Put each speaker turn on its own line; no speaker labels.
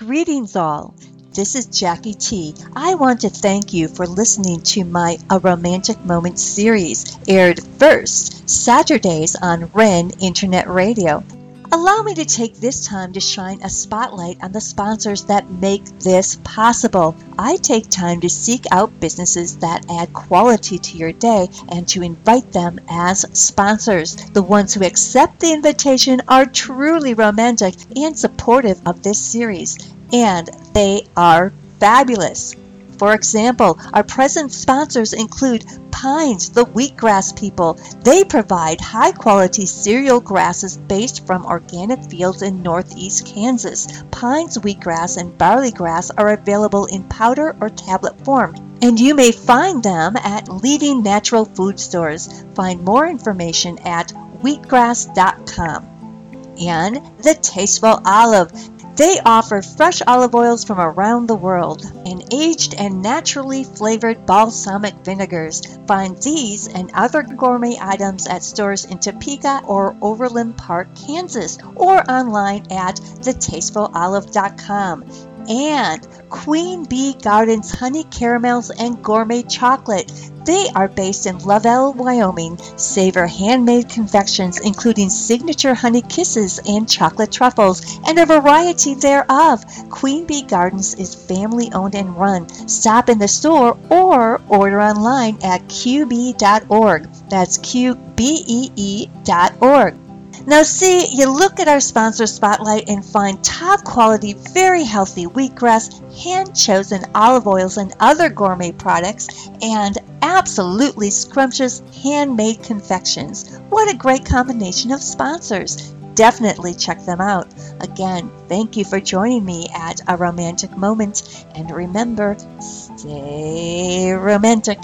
Greetings, all. This is Jackie T. I want to thank you for listening to my A Romantic Moment series, aired first Saturdays on Ren Internet Radio. Allow me to take this time to shine a spotlight on the sponsors that make this possible. I take time to seek out businesses that add quality to your day and to invite them as sponsors. The ones who accept the invitation are truly romantic and supportive of this series, and they are fabulous. For example, our present sponsors include Pines, the wheatgrass people. They provide high quality cereal grasses based from organic fields in northeast Kansas. Pines wheatgrass and barley grass are available in powder or tablet form and you may find them at leading natural food stores. Find more information at wheatgrass.com. And the Tasteful Olive. They offer fresh olive oils from around the world and aged and naturally flavored balsamic vinegars. Find these and other gourmet items at stores in Topeka or Overland Park, Kansas, or online at thetastefulolive.com and Queen Bee Gardens Honey Caramels and Gourmet Chocolate. They are based in Lovell, Wyoming. Savor handmade confections including signature honey kisses and chocolate truffles and a variety thereof. Queen Bee Gardens is family owned and run. Stop in the store or order online at qbee.org. That's qbee.org. Now, see, you look at our sponsor spotlight and find top quality, very healthy wheatgrass, hand chosen olive oils, and other gourmet products, and absolutely scrumptious handmade confections. What a great combination of sponsors! Definitely check them out. Again, thank you for joining me at A Romantic Moment, and remember, stay romantic.